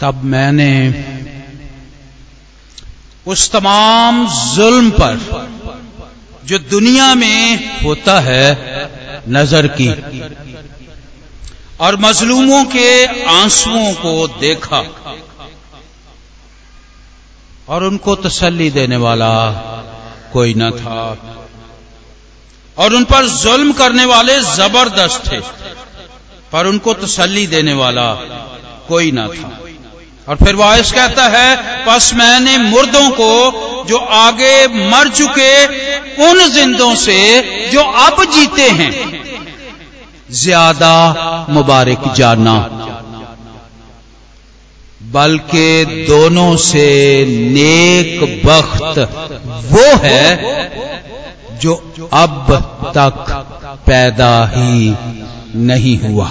तब मैंने उस तमाम जुल्म पर जो दुनिया में होता है, नज़र की और मजलूमों के आंसुओं को देखा और उनको तसल्ली देने वाला कोई न था और उन पर जुल्म करने वाले ज़बरदस्त थे, पर उनको तसल्ली देने वाला कोई ना था। और फिर वायस कहता है, बस मैंने मुर्दों को जो आगे मर चुके, उन जिंदों से जो अब जीते हैं, ज़्यादा मुबारक जाना। बल्कि दोनों से नेक बख्त वो है जो अब तक पैदा ही नहीं हुआ।